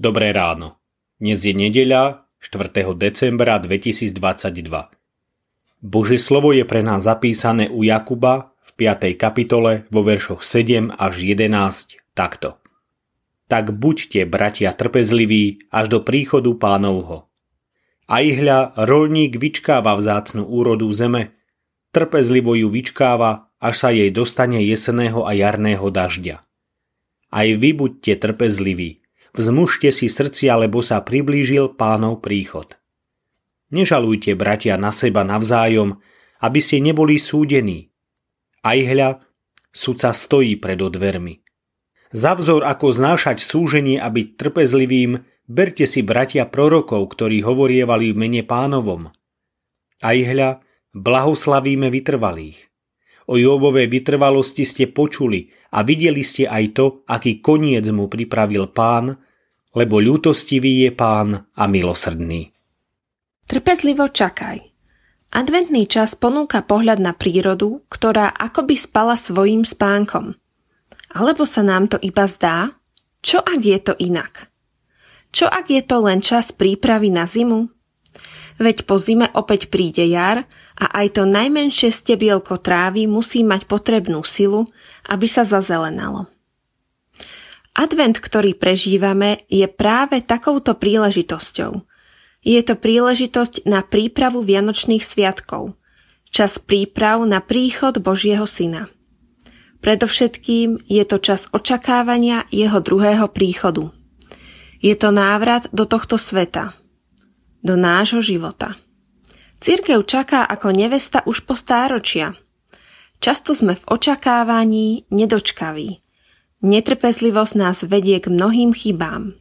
Dobré ráno. Dnes je nedeľa 4. decembra 2022. Božie slovo je pre nás zapísané u Jakuba v 5. kapitole vo veršoch 7 až 11 takto. Tak buďte, bratia, trpezliví až do príchodu pánovho. Aj hľa, rolník vyčkáva vzácnu úrodu zeme, trpezlivo ju vyčkáva, až sa jej dostane jeseného a jarného dažďa. Aj vy buďte trpezliví, Vzmužte si srdcia, lebo sa priblížil pánov príchod. Nežalujte, bratia, na seba navzájom, aby ste neboli súdení. Aj hľa, sudca stojí pred odvermi. Za vzor, ako znášať súženie a byť trpezlivým, berte si bratia prorokov, ktorí hovorievali v mene pánovom. Aj hľa, blahoslavíme vytrvalých. O Jobovej vytrvalosti ste počuli a videli ste aj to, aký koniec mu pripravil pán, lebo ľútostivý je pán a milosrdný. Trpezlivo čakaj. Adventný čas ponúka pohľad na prírodu, ktorá akoby spala svojím spánkom. Alebo sa nám to iba zdá? Čo ak je to inak? Čo ak je to len čas prípravy na zimu? Veď po zime opäť príde jar a aj to najmenšie stebielko trávy musí mať potrebnú silu, aby sa zazelenalo. Advent, ktorý prežívame, je práve takouto príležitosťou. Je to príležitosť na prípravu Vianočných sviatkov. Čas príprav na príchod Božieho Syna. Predovšetkým je to čas očakávania jeho druhého príchodu. Je to návrat do tohto sveta, do nášho života. Církev čaká ako nevesta už po stáročia. Často sme v očakávaní nedočkaví. Netrpezlivosť nás vedie k mnohým chybám.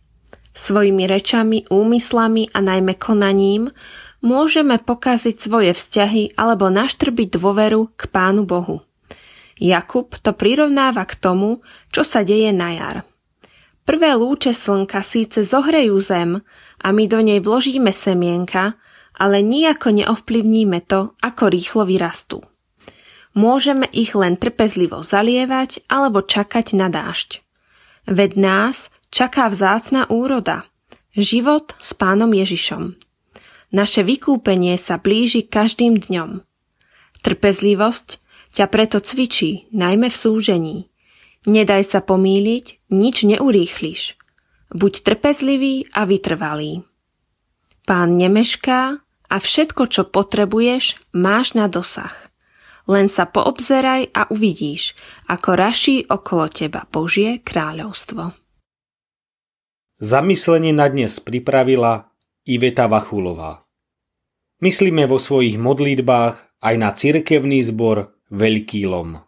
Svojimi rečami, úmyslami a najmä konaním môžeme pokaziť svoje vzťahy alebo naštrbiť dôveru k Pánu Bohu. Jakub to prirovnáva k tomu, čo sa deje na jar. Prvé lúče slnka síce zohrejú zem a my do nej vložíme semienka, ale nijako neovplyvníme to, ako rýchlo vyrastú. Môžeme ich len trpezlivo zalievať alebo čakať na dážď. Ved nás čaká vzácna úroda, život s pánom Ježišom. Naše vykúpenie sa blíži každým dňom. Trpezlivosť ťa preto cvičí, najmä v súžení – Nedaj sa pomýliť, nič neurýchliš. Buď trpezlivý a vytrvalý. Pán nemešká a všetko, čo potrebuješ, máš na dosah. Len sa poobzeraj a uvidíš, ako raší okolo teba Božie kráľovstvo. Zamyslenie na dnes pripravila Iveta Vachulová. Myslíme vo svojich modlitbách aj na cirkevný zbor Veľký lom.